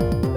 うん。